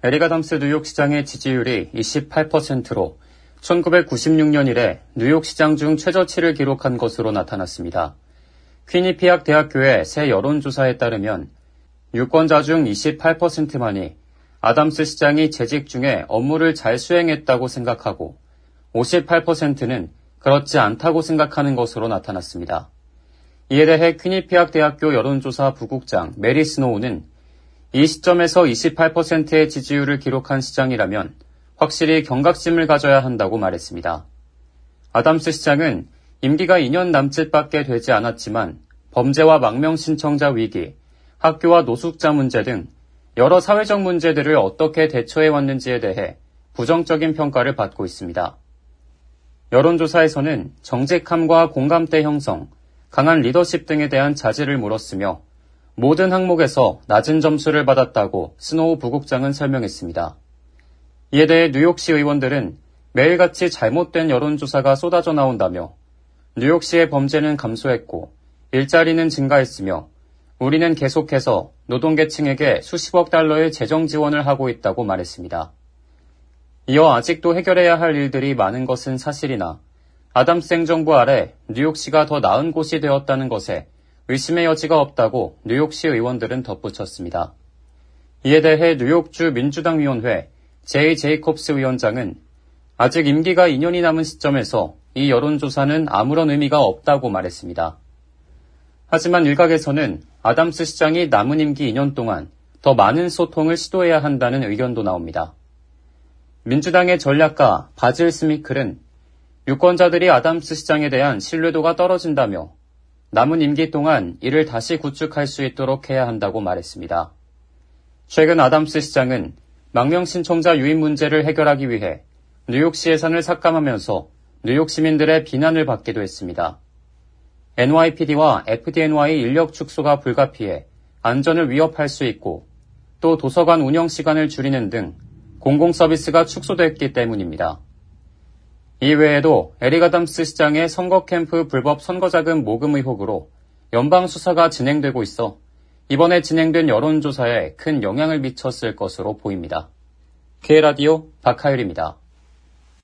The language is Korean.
에릭 아담스 뉴욕시장의 지지율이 28%로 1996년 이래 뉴욕시장 중 최저치를 기록한 것으로 나타났습니다. 퀴니피악 대학교의 새 여론조사에 따르면 유권자 중 28%만이 아담스 시장이 재직 중에 업무를 잘 수행했다고 생각하고 58%는 그렇지 않다고 생각하는 것으로 나타났습니다. 이에 대해 퀴니피악 대학교 여론조사 부국장 메리 스노우는 이 시점에서 28%의 지지율을 기록한 시장이라면 확실히 경각심을 가져야 한다고 말했습니다. 아담스 시장은 임기가 2년 남짓밖에 되지 않았지만 범죄와 망명 신청자 위기, 학교와 노숙자 문제 등 여러 사회적 문제들을 어떻게 대처해 왔는지에 대해 부정적인 평가를 받고 있습니다. 여론조사에서는 정직함과 공감대 형성, 강한 리더십 등에 대한 자질을 물었으며 모든 항목에서 낮은 점수를 받았다고 스노우 부국장은 설명했습니다. 이에 대해 뉴욕시 의원들은 매일같이 잘못된 여론조사가 쏟아져 나온다며 뉴욕시의 범죄는 감소했고 일자리는 증가했으며 우리는 계속해서 노동계층에게 수십억 달러의 재정 지원을 하고 있다고 말했습니다. 이어 아직도 해결해야 할 일들이 많은 것은 사실이나 아담스 행정부 아래 뉴욕시가 더 나은 곳이 되었다는 것에 의심의 여지가 없다고 뉴욕시 의원들은 덧붙였습니다. 이에 대해 뉴욕주 민주당 위원회 제이 제이콥스 위원장은 아직 임기가 2년이 남은 시점에서 이 여론조사는 아무런 의미가 없다고 말했습니다. 하지만 일각에서는 아담스 시장이 남은 임기 2년 동안 더 많은 소통을 시도해야 한다는 의견도 나옵니다. 민주당의 전략가 바질 스미클은 유권자들이 아담스 시장에 대한 신뢰도가 떨어진다며 남은 임기 동안 이를 다시 구축할 수 있도록 해야 한다고 말했습니다. 최근 아담스 시장은 망명 신청자 유입 문제를 해결하기 위해 뉴욕시 예산을 삭감하면서 뉴욕 시민들의 비난을 받기도 했습니다. NYPD와 FDNY 인력 축소가 불가피해 안전을 위협할 수 있고 또 도서관 운영 시간을 줄이는 등 공공 서비스가 축소됐기 때문입니다. 이외에도 에리가담스 시장의 선거 캠프 불법 선거자금 모금 의혹으로 연방 수사가 진행되고 있어 이번에 진행된 여론조사에 큰 영향을 미쳤을 것으로 보입니다. K라디오 박하율입니다.